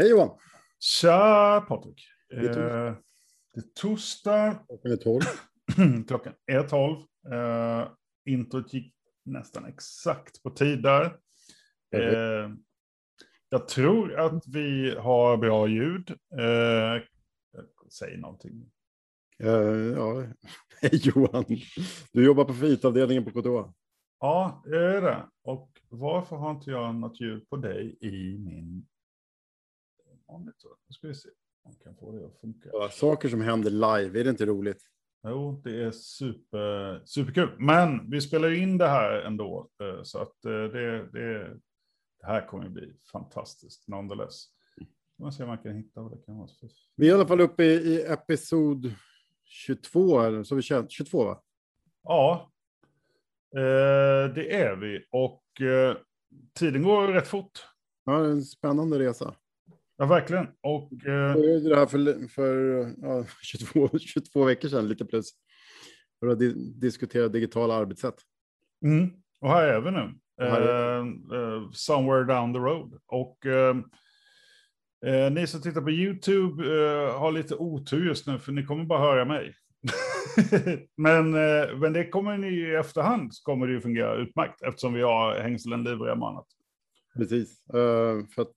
Hej Johan! Tja Patrik! Det är torsdag. Eh, det är torsdag, Klockan är tolv. klockan är 12. Eh, introt gick nästan exakt på tid där. Eh, jag tror att vi har bra ljud. Eh, säg någonting. Eh, ja. Hej Johan! Du jobbar på fritavdelningen på KTH. Ja, det är det. Och varför har inte jag något ljud på dig i min monitor? Nu ska vi se om jag kan få det att funka. Ja, Saker som händer live, är det inte roligt? Jo, det är super, superkul. Men vi spelar in det här ändå. eh, Så att eh, det, det, det här kommer att bli fantastiskt nonetheless. Man ser om man kan hitta vad det kan vara. Vi är i alla fall uppe i, i episod 22, eller så vi kör 22 va? Ja, eh, det är vi. Och tiden går rätt fort. Ja, det är en spännande resa. Ja, verkligen. Och eh, Jag började det här för, för ja, 22, 22 veckor sedan, lite plus. För att di diskutera digitala arbetssätt. Mm. Och här är vi nu. Är Eh, eh, somewhere down the road. Och eh, eh, ni som tittar på YouTube eh, har lite otur just nu, för ni kommer bara höra mig. men, men det kommer ni i efterhand, kommer det ju fungera utmärkt, eftersom vi har hängslen, livrem och annat. Precis. Eh, för att,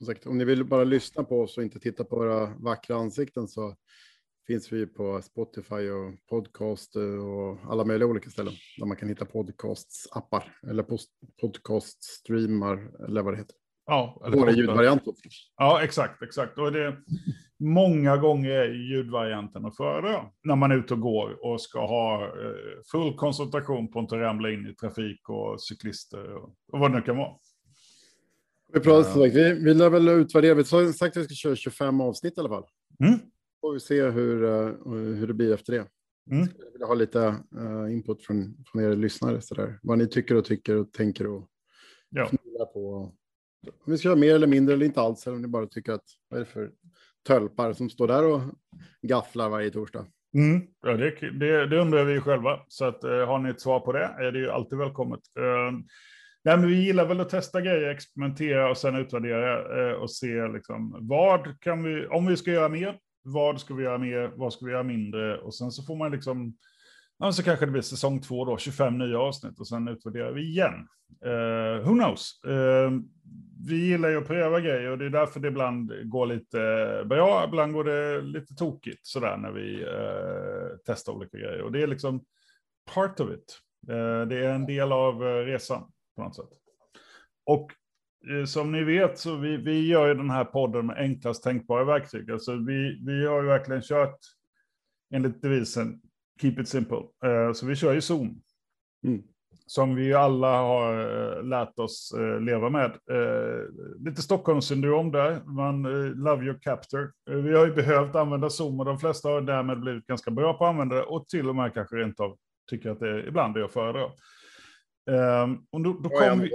som sagt, om ni vill bara lyssna på oss och inte titta på våra vackra ansikten så finns vi på Spotify och podcast eh, och alla möjliga olika ställen där man kan hitta podcasts-appar eller post- podcast-streamar eller vad det heter. Ja, eller Våra ljudvarianter. Ja, exakt, exakt. Och det, många gånger är ljudvarianten att föredra när man är ute och går och ska ha eh, full koncentration på att inte ramla in i trafik och cyklister och, och vad det nu kan vara. Vi, pratar, vi, vi lär väl utvärdera, vi har sagt att vi ska köra 25 avsnitt i alla fall. Mm. Får vi se hur, eh, hur det blir efter det. Mm. Jag vill ha lite eh, input från, från er lyssnare. Så där. Vad ni tycker och tycker och tänker och Ja. på. Om vi ska göra mer eller mindre eller inte alls. Eller om ni bara tycker att vad är det för tölpar som står där och gafflar varje torsdag. Mm. Ja, det, det, det undrar vi själva. Så att, eh, har ni ett svar på det är det ju alltid välkommet. Nej, men vi gillar väl att testa grejer, experimentera och sen utvärdera eh, och se liksom, vad kan vi, om vi ska göra mer, vad ska vi göra mer, vad ska vi göra mindre och sen så får man liksom, ja, så kanske det blir säsong två då, 25 nya avsnitt och sen utvärderar vi igen. Eh, who knows? Eh, vi gillar ju att pröva grejer och det är därför det ibland går lite bra, ibland går det lite tokigt sådär när vi eh, testar olika grejer. Och det är liksom part of it. Eh, det är en del av eh, resan på något sätt. Och eh, som ni vet så vi, vi gör ju den här podden med enklast tänkbara verktyg. Alltså vi, vi har ju verkligen kört enligt devisen keep it simple. Eh, så vi kör ju Zoom Mm. som vi alla har eh, lärt oss leva med. Lite Stockholmssyndrom där, man love your captor. Vi har ju behövt använda Zoom och de flesta har därmed blivit ganska bra på att använda det och till och med kanske rent av tycker att det ibland är att föredra. Eh, och då, då kom vi...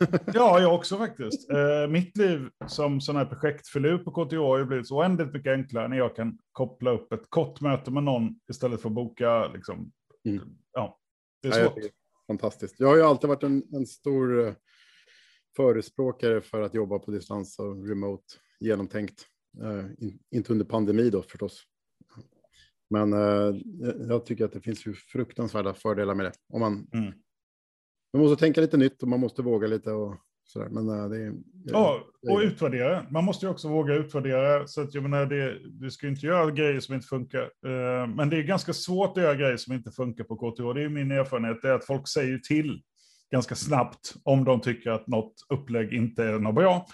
Ja, jag också faktiskt. Eh, mitt liv som sån här projektfilur på KTH har ju blivit så oändligt mycket enklare när jag kan koppla upp ett kort möte med någon istället för att boka liksom. Mm. Ja, det är Ja, svårt. är Fantastiskt. Jag har ju alltid varit en, en stor eh, förespråkare för att jobba på distans och remote genomtänkt. Eh, in, inte under pandemi då förstås. Men jag- jag tycker att det finns ju fruktansvärda fördelar med det. Om man, Mm. Man måste tänka lite nytt och man måste våga lite och sådär. Men eh, det är... Ja, och det- utvärdera. Man måste ju också våga utvärdera. Så att jag menar, det, du ska ju inte göra grejer som inte funkar. Eh, Men det är ganska svårt att göra grejer som inte funkar på KTH. Det är min erfarenhet. Det är att folk säger till ganska snabbt om de tycker att något upplägg inte är något bra.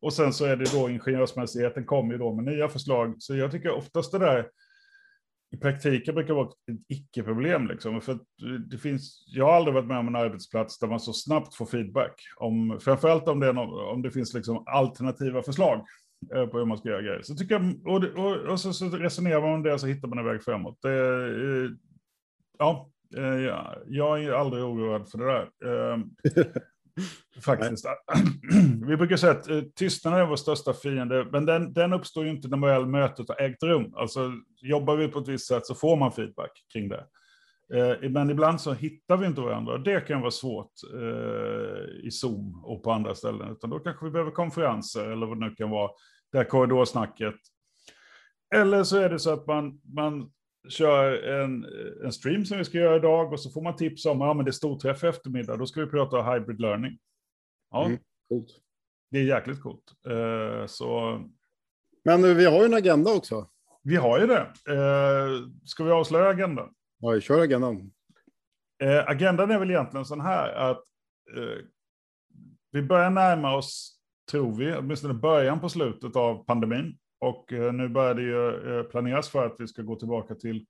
Och sen så är det då ingenjörsmässigheten kommer ju då med nya förslag. Så jag tycker oftast det där i praktiken brukar vara ett icke-problem. Liksom. För det finns, jag har aldrig varit med om en arbetsplats där man så snabbt får feedback. Om, framförallt om det, någon, om det finns liksom alternativa förslag eh, på hur man ska göra grejer. Så tycker jag, och, och, och så, så resonerar man om det och så hittar man en väg framåt. Det, eh, eh, ja, jag är aldrig oroad för det där. Faktiskt. Vi brukar säga att eh, tystnaden är vår största fiende, men den, den uppstår ju inte när väl mötet har ägt rum. Alltså, jobbar vi på ett visst sätt så får man feedback kring det. Eh, men ibland så hittar vi inte varandra. Det kan vara svårt eh, i Zoom och på andra ställen. Utan då kanske vi behöver konferenser eller vad det nu kan vara. Det här korridorsnacket. Eller så är det så att man, man kör en, en stream som vi ska göra idag och så får man tips om att ja, det är storträff i eftermiddag. Då ska vi prata hybrid learning. Ja, mm, coolt. Det är jäkligt coolt. Uh, så... Men vi har ju en agenda också. Vi har ju det. Uh, ska vi avslöja agendan? Ja, kör agendan. Uh, agendan är väl egentligen sån här att vi börjar närma oss, tror vi, åtminstone början på slutet av pandemin. Och eh, nu börjar det ju eh, planeras för att vi ska gå tillbaka till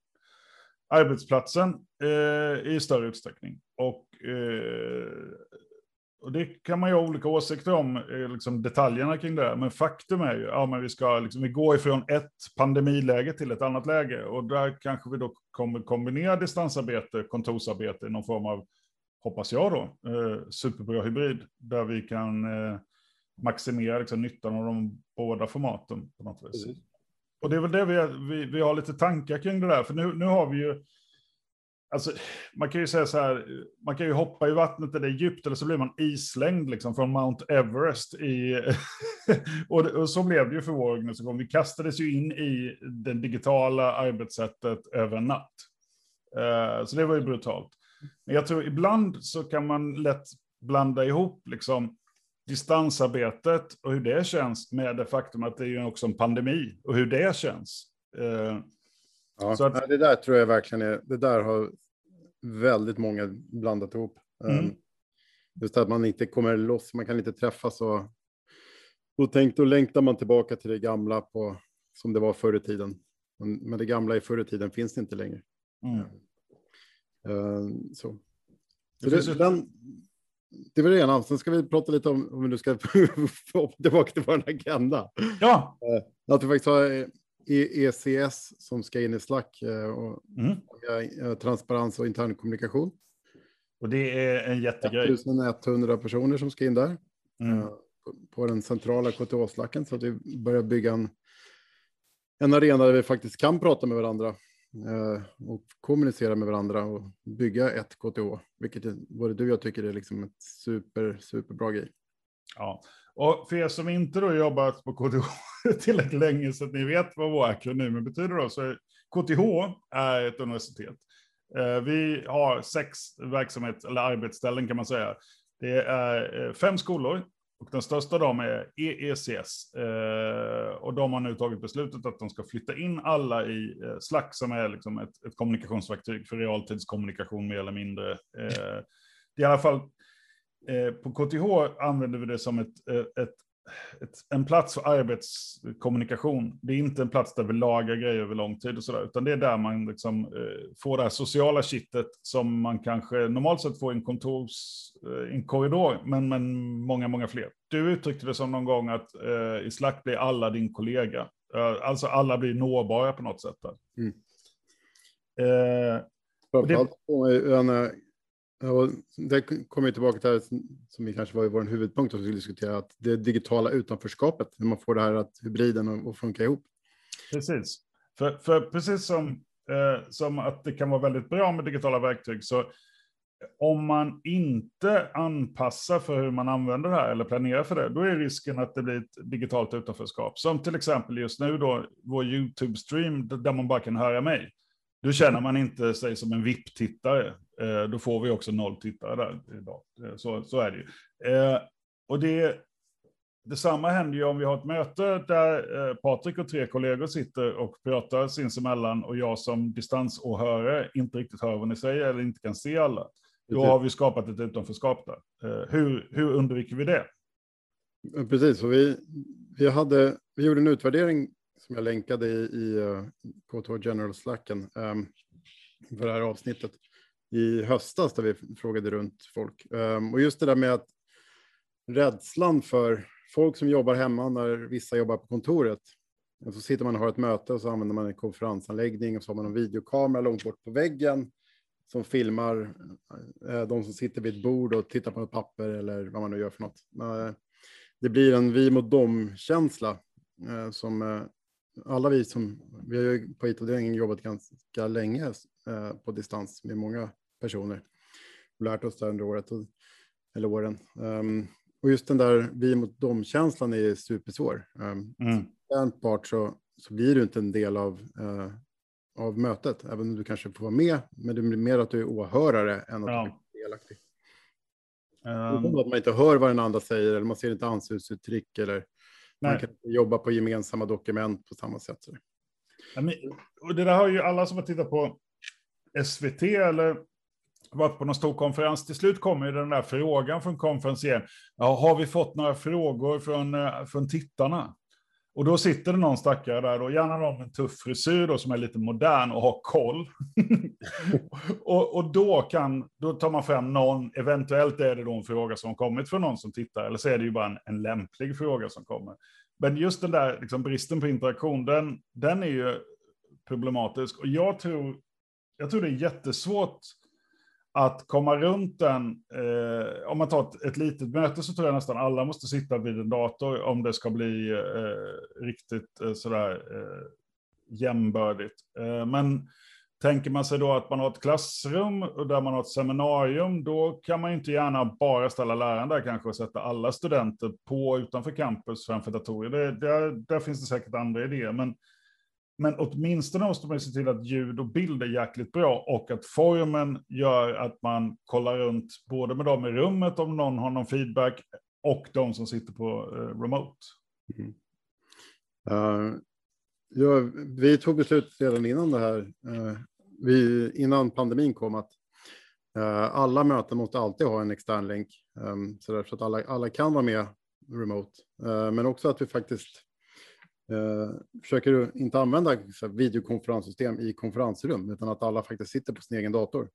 arbetsplatsen eh, i större utsträckning. Och och det kan man ju ha olika åsikter om, eh, liksom detaljerna kring det. Men faktum är ju, ja men vi ska liksom, vi går ifrån ett pandemiläge till ett annat läge. Och där kanske vi då kommer kombinera distansarbete, kontorsarbete i någon form av, hoppas jag då, eh, superbra hybrid. Där vi kan eh, maximera liksom, nyttan av de båda formaten på något vis. Mm. Och det är väl det vi, vi, vi har lite tankar kring det där. För nu, nu har vi ju Alltså, man kan ju säga så här, man kan ju hoppa i vattnet där det är djupt eller så blir man islängd liksom från Mount Everest. I, och, och, så blev det ju för vår organisation. Vi kastades ju in i det digitala arbetssättet över en natt. Uh, så det var ju brutalt. Men jag tror ibland så kan man lätt blanda ihop liksom distansarbetet och hur det känns med det faktum att det är ju också en pandemi och hur det känns. Uh, Ja, så att, det där tror jag verkligen är, det där har väldigt många blandat ihop. Mm. Um, just att man inte kommer loss, man kan inte träffas och, och tänk, då längtar man tillbaka till det gamla på, som det var förr i tiden. Men, det gamla i förr i tiden finns inte längre. Mm. Uh, så. så det, den, det var det ena. Sen ska vi prata lite om, om nu ska få tillbaka till vår agenda. Ja. Uh, att vi faktiskt har ECS som ska in i Slack eh, och mm. transparens och intern kommunikation. Och det är en jättegrej. 1100 personer som ska in där mm. Eh, på den centrala KTH-slacken så att vi börjar bygga en, en arena där vi faktiskt kan prata med varandra eh, Eh, och kommunicera med varandra och bygga ett KTH, vilket både du och jag tycker är liksom ett super, superbra grej. Ja, och för er som inte då jobbat på KTH tillräckligt länge så att ni vet vad våra akronymer betyder då, så är KTH är ett universitet. Eh, vi har sex verksamhet eller arbetsställen kan man säga. Det är eh, fem skolor och den största av dem är EECS. Eh, och de har nu tagit beslutet att de ska flytta in alla i eh, Slack som är liksom ett, ett kommunikationsverktyg för realtidskommunikation mer eller mindre. Eh, det är i alla fall Eh, på KTH använder vi det som ett, eh, ett, ett, en plats för arbetskommunikation. Det är inte en plats där vi lagar grejer över lång tid och sådär, utan det är där man liksom, eh, får det här sociala kittet som man kanske normalt sett får i en kontors, eh, en korridor, men, men många, många fler. Du uttryckte det som någon gång att eh, i Slack blir alla din kollega. Eh, alltså alla blir nåbara på något sätt. Mm. Eh, Framförallt det... Och det kommer tillbaka till det som vi kanske var i vår huvudpunkt att diskutera, att det digitala utanförskapet, hur man får det här att hybriden att funka ihop. Precis, för, för precis som, eh, som att det kan vara väldigt bra med digitala verktyg, så om man inte anpassar för hur man använder det här eller planerar för det, då är risken att det blir ett digitalt utanförskap. Som till exempel just nu då, vår YouTube-stream där man bara kan höra mig. Då känner man inte sig som en VIP-tittare. Eh, då får vi också noll tittare där idag. Eh, så, så är det ju. Eh, och det, detsamma händer ju om vi har ett möte där Patrik och tre kollegor sitter och pratar sinsemellan och jag som distansåhörare inte riktigt hör vad ni säger eller inte kan se alla. Då har vi skapat ett utanförskap där. Hur, hur undviker vi det? Precis, och vi, vi, hade, vi gjorde en utvärdering som jag länkade i, i KTH General Slacken um, för det här avsnittet i höstas där vi frågade runt folk. Ehm, och just det där med att rädslan för folk som jobbar hemma när vissa jobbar på kontoret. Och så sitter man och har ett möte och så använder man en konferensanläggning och så har man en videokamera långt bort på väggen som filmar eh, de som sitter vid ett bord och tittar på ett papper eller vad man nu gör för något. Eh, det blir en vi mot dem-känsla eh, som alla vi som, vi har ju på IT-avdelningen jobbat ganska länge eh, på distans med många personer. Och lärt oss det under året, och, eller åren. Um, och just den där vi mot dem-känslan är supersvår. Um, mm. En part så, så blir du inte en del av, uh, av mötet, även om du kanske får vara med, men det blir mer att du är åhörare än att ja. du är delaktig. Um, att man inte hör vad den andra säger eller man ser inte ansiktsuttryck eller Nej. man kan jobba på gemensamma dokument på samma sätt. Ja, men, och det där har ju alla som har tittat på SVT eller varit på någon stor konferens. Till slut kommer ju den där frågan från konferencieren. Ja, har vi fått några frågor från, eh, från tittarna? Och då sitter det någon stackare där, då, gärna någon med en tuff frisyr då, som är lite modern och har koll. och, och då, kan, då tar man fram någon, eventuellt är det då en fråga som kommit från någon som tittar, eller så är det ju bara en, en lämplig fråga som kommer. Men just den där liksom, bristen på interaktion, den, den är ju problematisk. Och jag tror, jag tror det är jättesvårt att komma runt den, eh, om man tar ett, ett litet möte så tror jag nästan alla måste sitta vid en dator om det ska bli eh, riktigt eh, sådär eh, jämbördigt. Eh, men tänker man sig då att man har ett klassrum och där man har ett seminarium, då kan man inte gärna bara ställa läraren där kanske och sätta alla studenter på utanför campus framför datorer. Det, där, där finns det säkert andra idéer, men men åtminstone måste man se till att ljud och bild är jäkligt bra och att formen gör att man kollar runt både med dem i rummet om någon har någon feedback och de som sitter på eh, remote. Mm. Uh, ja, vi tog beslut redan innan det här, uh, vi, innan pandemin kom, att eh, alla möten måste alltid ha en extern länk um, så, där, så att alla, alla kan vara med remote. men också att vi faktiskt försöker inte använda videokonferenssystem i konferensrum, utan att alla faktiskt sitter på sin egen dator.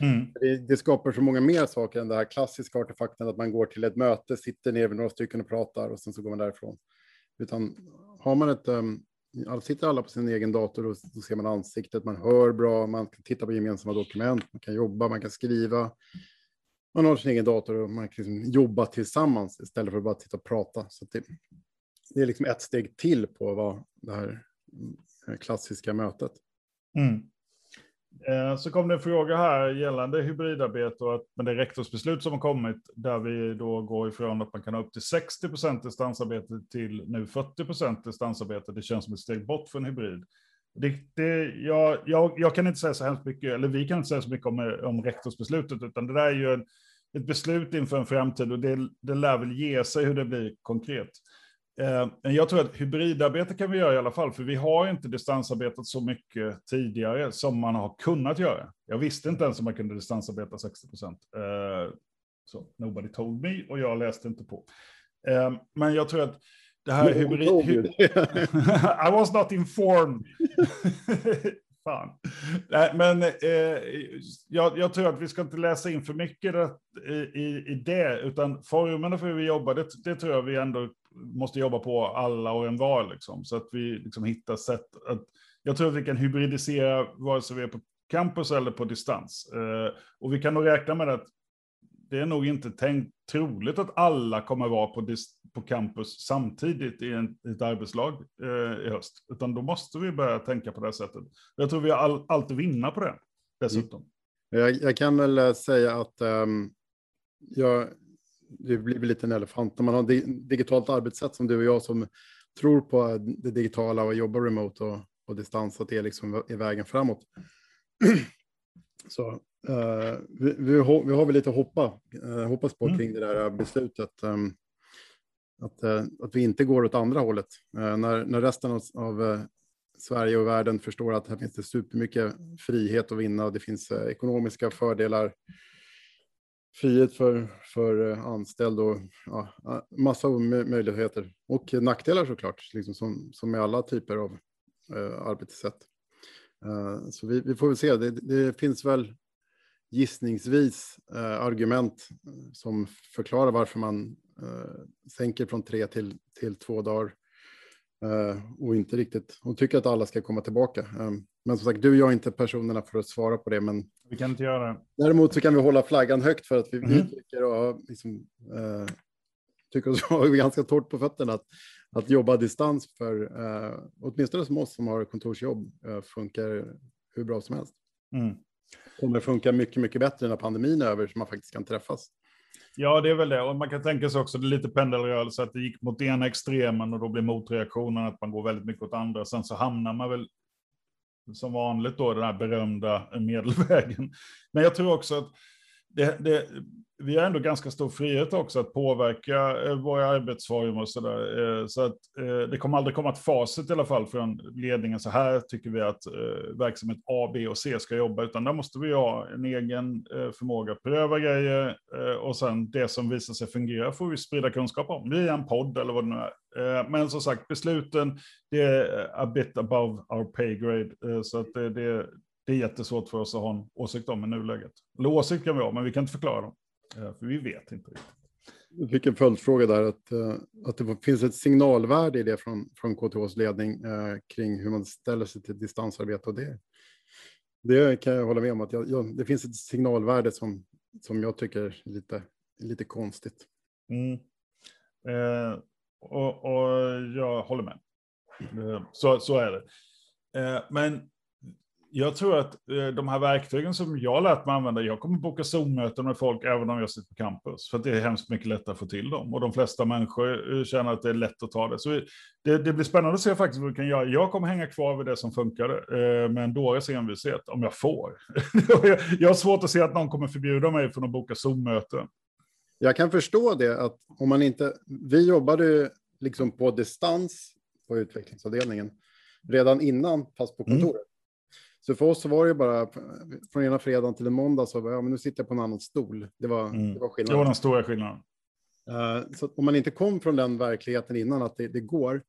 Mm. Det, det, skapar så många mer saker än det här klassiska artefakten att man går till ett möte, sitter ner med några stycken och pratar och sen så går man därifrån. Utan har man ett, um, sitter alla på sin egen dator och så ser man ansiktet, man hör bra, man kan titta på gemensamma dokument, man kan jobba, man kan skriva. Man har sin egen dator och man kan liksom jobba tillsammans istället för att bara titta och prata. Så det, det är liksom ett steg till på vad det här eh, klassiska mötet. Mm. Eh, så kom det en fråga här gällande hybridarbete och att med det rektorsbeslut som har kommit där vi då går ifrån att man kan ha upp till 60 procent distansarbete till nu 40 procent distansarbete. Det känns som ett steg bort från hybrid. Det, det, jag, jag, jag, kan inte säga så hemskt mycket, eller vi kan inte säga så mycket om, om rektorsbeslutet, utan det där är ju en, ett beslut inför en framtid och det, det lär väl ge sig hur det blir konkret. Eh, men jag tror att hybridarbete kan vi göra i alla fall, för vi har inte distansarbetat så mycket tidigare som man har kunnat göra. Jag visste inte ens om man kunde distansarbeta 60 procent. Eh, så nobody told me och jag läste inte på. Eh, men jag tror att det här hybrid... I was not informed. Fan. Nej, men eh, jag, jag, tror att vi ska inte läsa in för mycket i, i, i det, utan formerna för hur vi jobbar, det, det, tror jag vi ändå måste jobba på alla och en var, liksom, så att vi liksom hittar sätt att... Jag tror att vi kan hybridisera vare sig vi är på campus eller på distans. Eh, och vi kan nog räkna med att det är nog inte tänkt troligt att alla kommer vara på, på campus samtidigt i, en, i ett arbetslag eh, i höst. Utan då måste vi börja tänka på det sättet. Jag tror vi har all, allt att vinna på det dessutom. Mm. Jag, jag, kan väl eh, säga att um, jag, det blir lite en elefant när man har digitalt arbetssätt som du och jag som tror på det digitala och jobbar remote och och distans, att det liksom är vägen framåt. Så uh, vi, vi, har, vi har väl lite att hoppa, uh, hoppas på mm. kring det där beslutet. Um, att, uh, att vi inte går åt andra hållet. när, när resten av, av Sverige och världen förstår att här finns det supermycket frihet att vinna och det finns ekonomiska fördelar frihet för, för anställd och ja, massa möjligheter och nackdelar såklart, liksom som, som med alla typer av arbetssätt. Så vi, vi, får väl se, det, det finns väl gissningsvis uh, argument som förklarar varför man sänker från tre till, till två dagar och inte riktigt och tycker att alla ska komma tillbaka. Men som sagt, du och jag är inte personerna för att svara på det. Men vi kan inte göra det. Däremot så kan vi hålla flaggan högt för att vi, mm. vi tycker, och, liksom, eh, tycker oss ha ganska torrt på fötterna att, att jobba distans för, eh, åtminstone som oss som har kontorsjobb, eh, funkar hur bra som helst. mm kommer funka mycket, mycket bättre när pandemin är över, så man faktiskt kan träffas. Ja, det är väl det. Och man kan tänka sig också, det är lite pendelrörelse, att det gick mot ena extremen och då blir motreaktionen att man går väldigt mycket åt andra. Sen så hamnar man väl som vanligt då den här berömda medelvägen. Men jag tror också att det, det, vi har ändå ganska stor frihet också att påverka eh, våra arbetsformer och så där. Eh, så att eh, det kommer aldrig komma ett facit i alla fall från ledningen. Så här tycker vi att verksamhet A, B och C ska jobba, utan där måste vi ha en egen förmåga att pröva grejer och sen det som visar sig fungera får vi sprida kunskap om via en podd eller vad det nu är. Men som sagt, besluten, det är a bit above our pay grade, så att det, det det är jättesvårt för oss att ha en åsikt om i nuläget. Eller åsikt kan vi ha, men vi kan inte förklara dem. Eh, för vi vet inte riktigt. Jag fick en följdfråga där, att, eh, att det finns ett signalvärde i det från, från KTHs ledning eh, kring hur man ställer sig till distansarbete. Och det, det kan jag hålla med om, att jag, jag, det finns ett signalvärde som, som jag tycker är lite, lite konstigt. Mm. Eh, och, och, jag håller med. Eh, så, så är det. Eh, men jag tror att eh, de här verktygen som jag lärt mig använda, jag kommer boka Zoom-möten med folk även om jag sitter på campus, för att det är hemskt mycket lättare att få till dem. Och de flesta människor eh, känner att det är lätt att ta det. Så det, det blir spännande att se faktiskt vad vi kan göra. Jag kommer hänga kvar vid det som funkade, eh, med en dåres envishet, om jag får. jag har svårt att se att någon kommer förbjuda mig från att boka Zoom-möten. Jag kan förstå det, att om man inte... Vi jobbade liksom på distans på utvecklingsavdelningen redan innan, fast på mm. kontoret. Mm. Så för oss så var det bara från ena fredagen till en måndag så ja, men nu sitter jag på en annan stol. Det var, mm. det var skillnaden. Det var den stora skillnaden. Uh, så om man inte kom från den verkligheten innan att det, det går,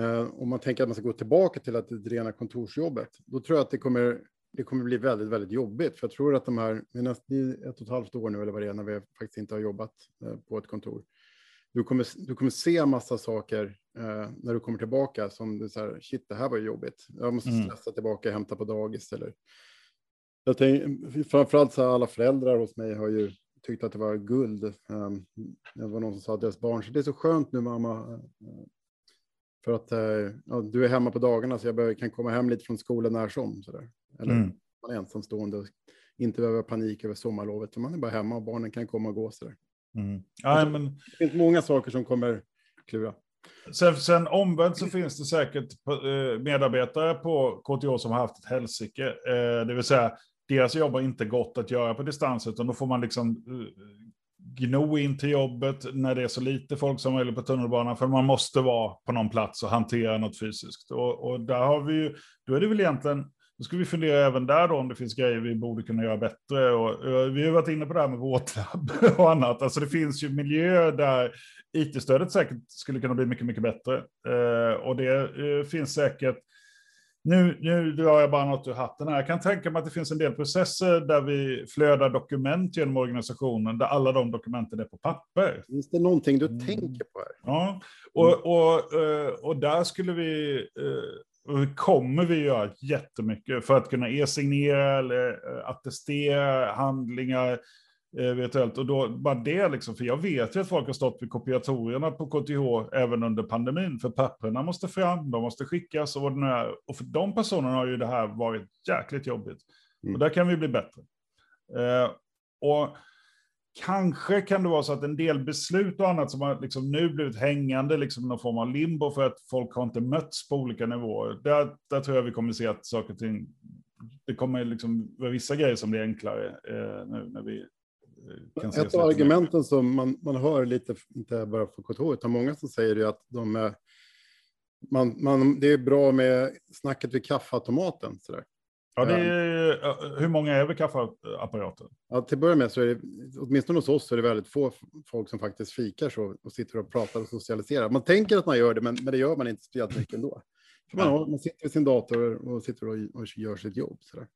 uh, om man tänker att man ska gå tillbaka till att det rena kontorsjobbet, då tror jag att det kommer, det kommer bli väldigt, väldigt jobbigt. För jag tror att de här, nästan ett och ett halvt år nu eller vad det är, när vi faktiskt inte har jobbat uh, på ett kontor, du kommer, du kommer se massa saker eh, när du kommer tillbaka som du säger, shit, det här var jobbigt. Jag måste mm. stressa tillbaka och hämta på dagis. Eller... Jag tänk, framförallt så alla föräldrar hos mig har ju tyckt att det var guld. Um, det var någon som sa att deras barn, så det är så skönt nu mamma. Uh, för att uh, ja, du är hemma på dagarna så jag behöver, kan komma hem lite från skolan när som. Så där. Eller mm. man är ensamstående och inte behöver panik över sommarlovet. Så man är bara hemma och barnen kan komma och gå. Så där. Mm. Ja, men... Det finns många saker som kommer klura. Sen, sen omvänt så finns det säkert eh, medarbetare på KTH som har haft ett helsike. Eh, det vill säga, deras jobb har inte gått att göra på distans, utan då får man liksom eh, gno in till jobbet när det är så lite folk som möjligt på tunnelbanan, för man måste vara på någon plats och hantera något fysiskt. Och, och där har vi ju, då är det väl egentligen då ska vi fundera även där då om det finns grejer vi borde kunna göra bättre. Och, och vi har varit inne på det här med våtlabb och annat. Alltså det finns ju miljöer där IT-stödet säkert skulle kunna bli mycket, mycket bättre. Eh, och det eh, finns säkert nu, nu drar jag bara något ur hatten här. Jag kan tänka mig att det finns en del processer där vi flödar dokument genom organisationen, där alla de dokumenten är på papper. Finns det någonting du mm. tänker på här? Ja, och, och, eh, och där skulle vi och det kommer vi göra jättemycket för att kunna e-signera eller eh, attestera handlingar eh, virtuellt. Och då bara det liksom, för jag vet ju att folk har stått vid kopiatorierna på KTH även under pandemin, för papperna måste fram, de måste skickas och vad det nu är. Och för de personerna har ju det här varit jäkligt jobbigt. Mm. Och där kan vi bli bättre. Eh, och Kanske kan det vara så att en del beslut och annat som har liksom nu blivit hängande, liksom någon form av limbo för att folk har inte mötts på olika nivåer. Där, där tror jag vi kommer se att saker och ting, det kommer liksom vara vissa grejer som blir enklare eh, nu när vi eh, kan se Ett av argumenten som man, man hör lite, inte bara från KTH, utan många som säger ju att de är, man, man, det är bra med snacket vid kaffeautomaten. Så där. Ja, det är, hur många är vid kaffeapparaten? Ja, till att börja med så är det, åtminstone hos oss, så är det väldigt få folk som faktiskt fikar så och sitter och pratar och socialiserar. Man tänker att man gör det, men, men det gör man inte speciellt mycket ändå. För man, man sitter vid sin dator och sitter och, och gör sitt jobb. Så där.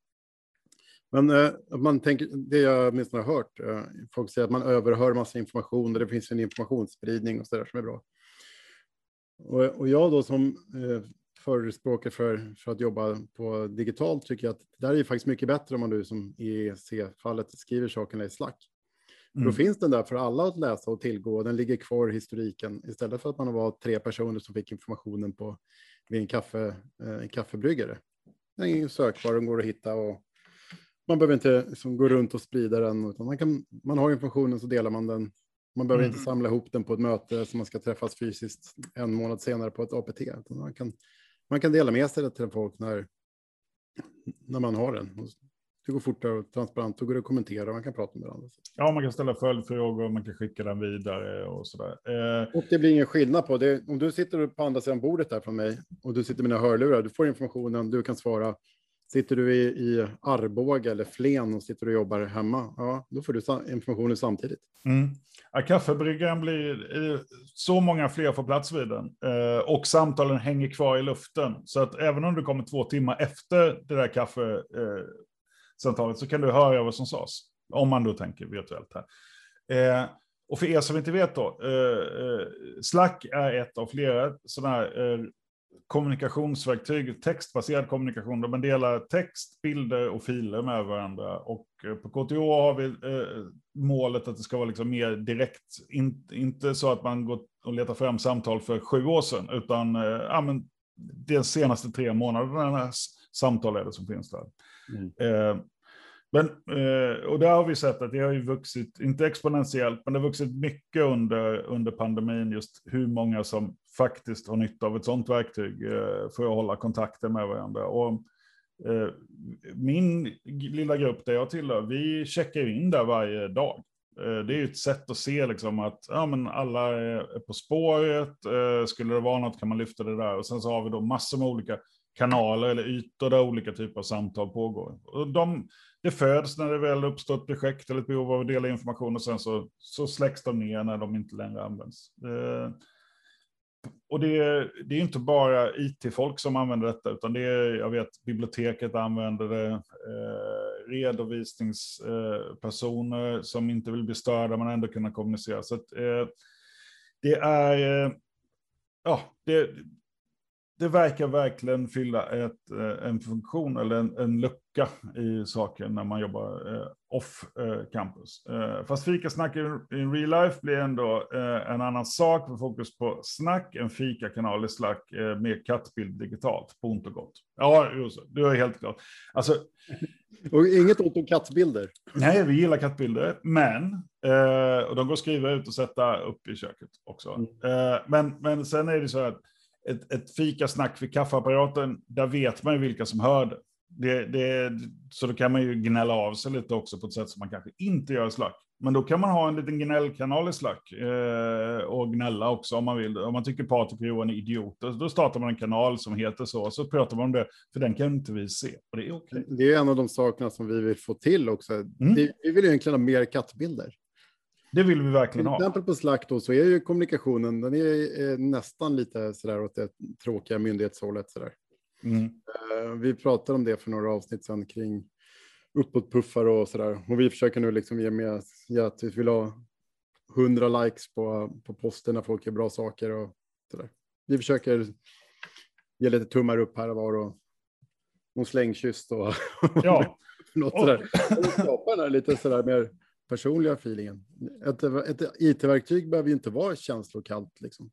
Men eh, man tänker, det jag åtminstone har hört, eh, folk säger att man överhör massa information och det finns en informationsspridning och så där som är bra. Och, och jag då som eh, förespråkar för, för att jobba på digitalt tycker jag att det där är faktiskt mycket bättre om man nu som i EC-fallet skriver sakerna i Slack. Mm. Då finns den där för alla att läsa och tillgå den ligger kvar i historiken istället för att man var tre personer som fick informationen på vid en, kaffe, eh, en kaffebryggare. Den är sökbar, den går att hitta och man behöver inte liksom gå runt och sprida den, utan man, kan, man har informationen så delar man den. Man behöver Mm. inte samla ihop den på ett möte som man ska träffas fysiskt en månad senare på ett APT. Man kan, man kan dela med sig det till folk när, när man har den. Och Det går fortare och transparent, då går det att kommentera, man kan prata med varandra. Ja, man kan ställa följdfrågor, man kan skicka den vidare och sådär. Eh, Och det blir ingen skillnad på det. Om du sitter på andra sidan bordet där från mig och du sitter med dina hörlurar, du får informationen, du kan svara. Sitter du i, i Arboga eller Flen och sitter och jobbar hemma, ja, då får du informationen samtidigt. Mm. Ja, kaffebryggaren blir eh, så många fler får plats vid den eh, och samtalen hänger kvar i luften. Så att även om du kommer två timmar efter det där kaffesamtalet eh, så kan du höra vad som sades. Om man då tänker virtuellt här. Eh, och för er som inte vet då, eh, eh Slack är ett av flera sådana här eh, kommunikationsverktyg, textbaserad kommunikation, där man delar text, bilder och filer med varandra. Och eh, på KTH har vi eh, målet att det ska vara liksom mer direkt, in, inte så att man går och letar fram samtal för sju år sedan, utan eh, ja, men de senaste tre månaderna samtal är det som finns där. Eh, men, eh, och där har vi sett att det har ju vuxit, inte exponentiellt, men det har vuxit mycket under, under pandemin, just hur många som faktiskt har nytta av ett sådant verktyg eh, för att hålla kontakten med varandra. Och, eh, min lilla grupp där jag tillhör, vi checkar in där varje dag. Det är ju ett sätt att se liksom att ja, men alla är på spåret, skulle det vara något kan man lyfta det där. Och sen så har vi då massor med olika kanaler eller ytor där olika typer av samtal pågår. Och de, det föds när det väl uppstår ett projekt eller ett behov av att dela information och sen så, så släcks de ner när de inte längre används. Eh, och det, det är inte bara it-folk som använder detta, utan det är, jag vet, biblioteket använder det, eh, redovisningspersoner eh, som inte vill bli störda men ändå kunna kommunicera. Så att, eh, det är, eh, ja, det, det verkar verkligen fylla ett, eh, en funktion eller en, en lucka i saken när man jobbar eh, off eh, campus. Eh, fast fikasnack in, in real life blir ändå eh, en annan sak med fokus på snack, en fikakanal i Slack eh, med kattbild digitalt, på ont och gott. Ja, just, det är helt klart. Alltså, Och inget ont om kattbilder. Nej, vi gillar kattbilder, men och de går att skriva ut och sätta upp i köket också. Mm. Men, men sen är det så att ett, ett fikasnack vid kaffeapparaten, där vet man ju vilka som hör det. Det, det. Så då kan man ju gnälla av sig lite också på ett sätt som man kanske inte gör i Slack. Men då kan man ha en liten gnällkanal i Slack eh, och gnälla också om man vill. Om man tycker Patrik och Johan är idioter, då startar man en kanal som heter så, så pratar man om det, för den kan inte vi se. Och det är okej. Det är en av de sakerna som vi vill få till också. Mm. Vi, vi vill egentligen ha mer kattbilder. Det vill vi Till verkligen ha. exempel på Slack då, så är ju kommunikationen, den är eh, nästan lite sådär åt det tråkiga myndighetshållet. Sådär. Mm. Eh, Vi pratade om det för några avsnitt sedan kring uppåtpuffar och sådär. Och vi försöker nu liksom ge med ge att vi vill ha 100 likes på, på posten när folk gör bra saker och sådär. Vi försöker ge lite tummar upp här och var och någon slängkyss och Ja, något Och- sådär. Och skapa den här lite sådär mer personliga feelingen. Ett, ett IT-verktyg behöver ju inte vara känslokallt liksom.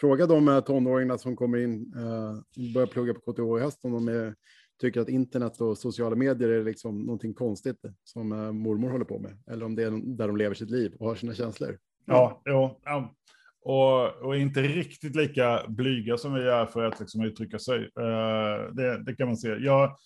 Fråga de här tonåringarna som kommer in eh, och börjar plugga på KTH i höst om de är, tycker att internet och sociala medier är liksom någonting konstigt som eh, mormor håller på med. Eller om det är där de lever sitt liv och har sina känslor. ja, jo, ja. Och, och inte riktigt lika blyga som vi är för att liksom uttrycka sig. Eh, det, det kan man se. Jag,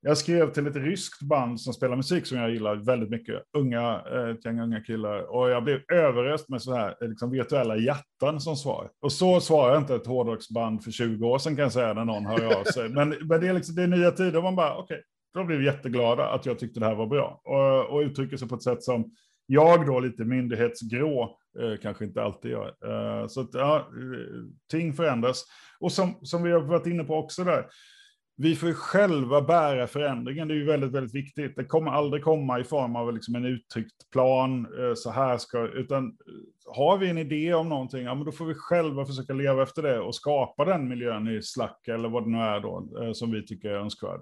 jag skrev till ett ryskt band som spelar musik som jag gillar väldigt mycket. Unga, eh, ett gäng unga killar. Och jag blev överöst med så här eh, liksom virtuella hjärtan som svar. Och så svarar inte ett hårdrocksband för 20 år sedan kan jag säga när någon hör av sig. Men, men det, är liksom, det är nya tider. Man bara, okej, då blev vi jätteglada att jag tyckte det här var bra. Och, och uttrycker sig på ett sätt som jag då lite myndighetsgrå eh, kanske inte alltid gör. Eh, så att, ja, eh, ting förändras. Och som, som vi har varit inne på också där, vi får ju själva bära förändringen. Det är ju väldigt, väldigt viktigt. Det kommer aldrig komma i form av liksom en uttryckt plan, eh, så här ska, utan eh, har vi en idé om någonting, ja, men då får vi själva försöka leva efter det och skapa den miljön i Slack eller vad det nu är då, eh, som vi tycker är önskvärd.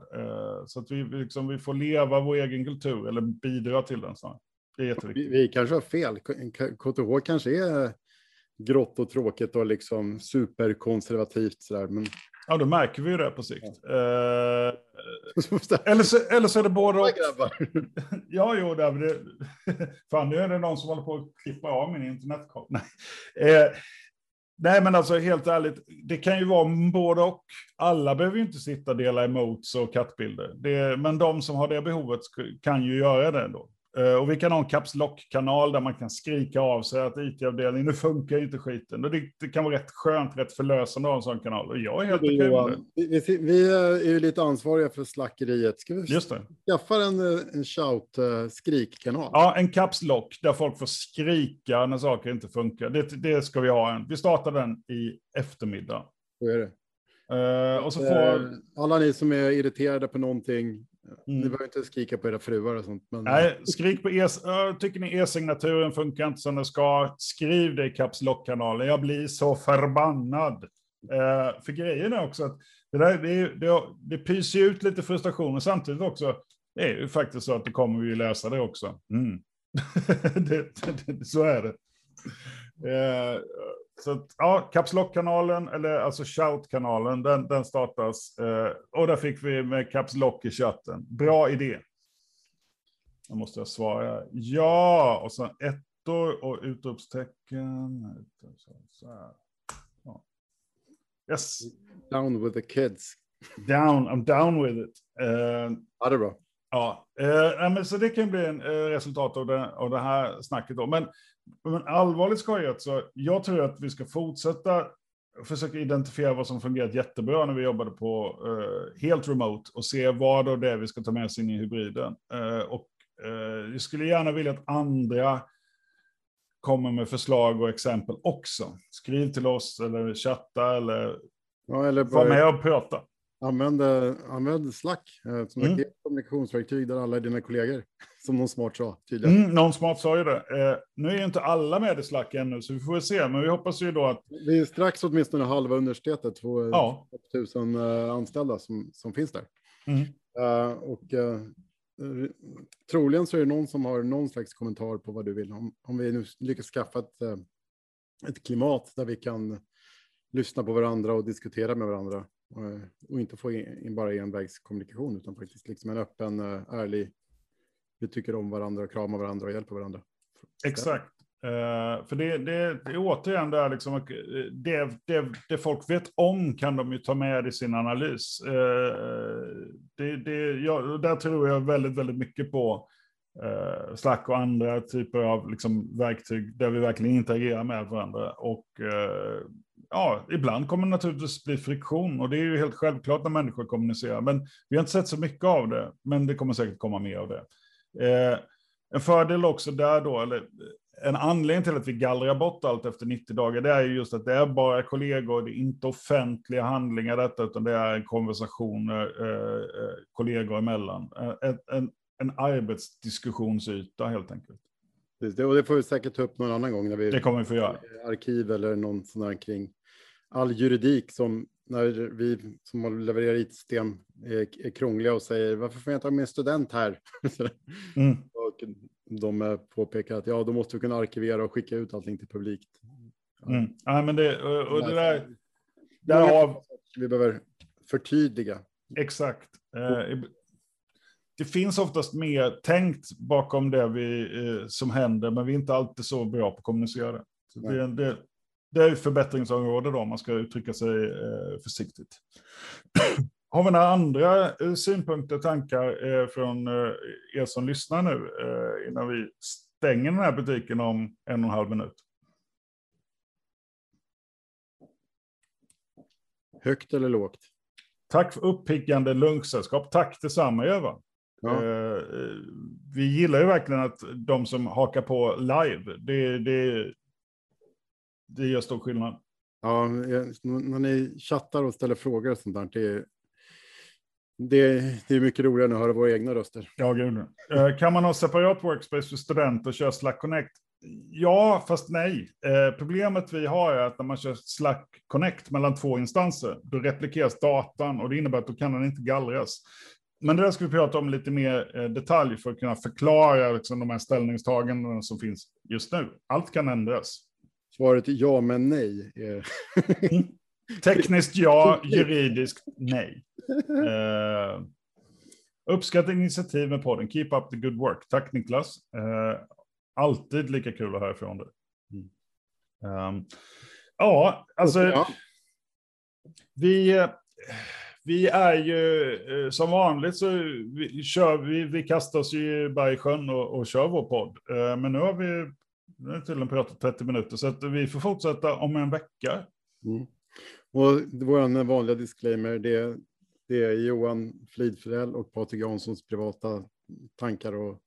Så att vi, liksom, vi får leva vår egen kultur eller bidra till den snarare. Det är jätteviktigt. Vi, vi kanske har fel. KTH kanske är grått och tråkigt och liksom superkonservativt sådär. Men Ja, då märker vi ju det på sikt. Ja. Eh, eller, så, eller så är det både och. ja, jo, det, det, fan, nu är det någon som håller på att klippa av min internetkabel. Nej. Eh, nej, men alltså helt ärligt, det kan ju vara både och. Alla behöver ju inte sitta och dela emotes och kattbilder. Det, men de som har det behovet kan ju göra det då. Eh, och vi kan ha en Caps Lock-kanal där man kan skrika av sig att IT-avdelningen, nu funkar inte skiten. Och det, det, kan vara rätt skönt, rätt förlösande att ha en sån kanal. Och jag är helt okej med det. Vi, vi, är ju lite ansvariga för slackeriet. Ska vi Just det. skaffa en, en shout-skrikkanal? Ja, en Caps Lock där folk får skrika när saker inte funkar. Det, det ska vi ha. En. Vi startar den i eftermiddag. Så är det. Uh, och så får... Alla ni som är irriterade på någonting. Ni behöver inte skrika på era fruar och sånt. Men... Nej, skrik på e Tycker ni e-signaturen funkar inte som den ska, skriv det i Caps Lock-kanalen. Jag blir så förbannad. Eh, för grejen är också att det, där, det, det, det pyser ut lite frustration, och samtidigt också, det är ju faktiskt så att det kommer vi läsa det också. Mm. det, så är det. Eh, så ja, Caps Lock-kanalen, eller alltså Shout-kanalen, den, den startas. Eh, och där fick vi med Caps Lock i chatten. Bra idé. Då måste jag svara. Ja, och sen ettor och utropstecken. Så här. Ja. Yes. Down with the kids. Down, I'm down with it. Uh, ja, det är bra. Ja, eh, men så det kan bli en eh, resultat av det, av det här snacket. Då. Men men allvarligt skojat så jag tror att vi ska fortsätta försöka identifiera vad som fungerat jättebra när vi jobbade på uh, helt remote och se vad av det vi ska ta med oss in i hybriden. Uh, och uh, jag skulle gärna vilja att andra kommer med förslag och exempel också. Skriv till oss eller chatta eller, ja, eller var med och prata. Använd, använd Slack eh, som mm. ett kommunikationsverktyg där alla dina kollegor, som någon smart sa tydligen. Mm, någon smart sa ju det. Eh, nu är ju inte alla med i Slack ännu, så vi får se, men vi hoppas ju då att... Vi är strax åtminstone halva universitetet, två ja. tusen eh, anställda som, som finns där. Mm. Uh, och uh, troligen så är det någon som har någon slags kommentar på vad du vill. Om, om vi nu lyckas skaffa ett, ett klimat där vi kan lyssna på varandra och diskutera med varandra Eh, Eh, och inte få in bara envägskommunikation utan faktiskt liksom en öppen, eh, ärlig, vi tycker om varandra, kramar varandra och hjälper varandra. Exakt. Uh, för det, det, det är återigen där liksom, det, det, det folk vet om kan de ju ta med i sin analys. Uh, det, det, jag, där tror jag väldigt, väldigt mycket på uh, Slack och andra typer av liksom, verktyg där vi verkligen interagerar med varandra. Och ja, ibland kommer det naturligtvis bli friktion och det är ju helt självklart när människor kommunicerar. Men vi har inte sett så mycket av det, men det kommer säkert komma mer av det. Eh, en fördel också där då, eller en anledning till att vi gallrar bort allt efter 90 dagar, det är ju just att det är bara kollegor, det är inte offentliga handlingar detta, utan det är konversationer eh, eh kollegor emellan. Eh, en, en, en arbetsdiskussionsyta helt enkelt. Det, och det får vi säkert ta upp någon annan gång när vi... Det kommer vi få göra. Arkiv eller någon sån här kring all juridik som när vi som levererar IT-system är, är krångliga och säger varför får jag inte ha med student här? mm. och de påpekar att ja, då måste vi kunna arkivera och skicka ut allting till publik. Mm. Ja, men det, och, och det där, därav... Vi behöver förtydliga. Exakt. Eh, det finns oftast mer tänkt bakom det vi, eh, som händer, men vi är inte alltid så bra på att kommunicera. Så det, det, det är förbättringsområde då, om man ska uttrycka sig eh, försiktigt. Har vi några andra eh, synpunkter, tankar eh, från er som lyssnar nu innan vi stänger den här butiken om en och en halv minut? Högt eller lågt? Tack för uppiggande lunchsällskap. Tack detsamma, Eva. Ja. Vi gillar ju verkligen att de som hakar på live, det, det, det gör stor skillnad. Ja, när ni chattar och ställer frågor och sånt där, det, det, det är mycket roligare att höra våra egna röster. Ja, gud. Eh, kan man ha separat workspace för studenter och köra Slack Connect? Ja, fast nej. Eh, problemet vi har är att när man kör Slack Connect mellan två instanser, då replikeras datan och det innebär att då kan den inte gallras. Men det där ska vi prata om lite mer eh, detalj för att kunna förklara liksom, de här ställningstagandena som finns just nu. Allt kan ändras. Svaret ja, men nej. mm. Tekniskt ja, juridiskt nej. Uh, uppskattar initiativ med podden. Keep up the good work. Tack Niklas. Uh, alltid lika kul att höra ifrån dig. Um, ja, alltså. Ja. Vi, vi är ju eh, som vanligt så vi, kör vi, vi kastar oss ju bara i sjön och, och kör vår podd. Uh, men nu har vi nu har tydligen pratat 30 minuter så att vi får fortsätta om en vecka. Mm. Och vår vanliga disclaimer, det, det är Johan Flidfrell och Patrik Janssons privata tankar och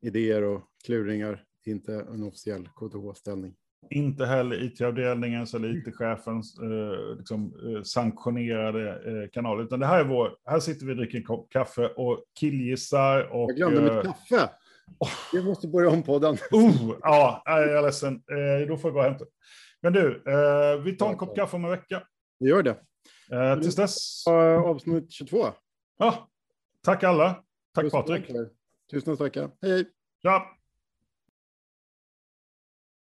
idéer och kluringar, inte en officiell KTH-ställning. Inte heller IT-avdelningens eller IT-chefens eh, liksom, eh, sanktionerade eh, kanal, utan det här är vår, här sitter vi och dricker en kopp kaffe och killgissar. Och, jag glömde mitt eh, kaffe. Oh. Jag måste börja om på den. Oh, ja, jag är ledsen. Eh, då får jag gå och hämta. Men du, eh, vi tar en kopp kaffe om en vecka. Vi gör det. Eh, tills dess. Avsnitt 22. Ja, tack alla. Tack Tusen Patrik. Tusen tack. Hej, hej. Ja.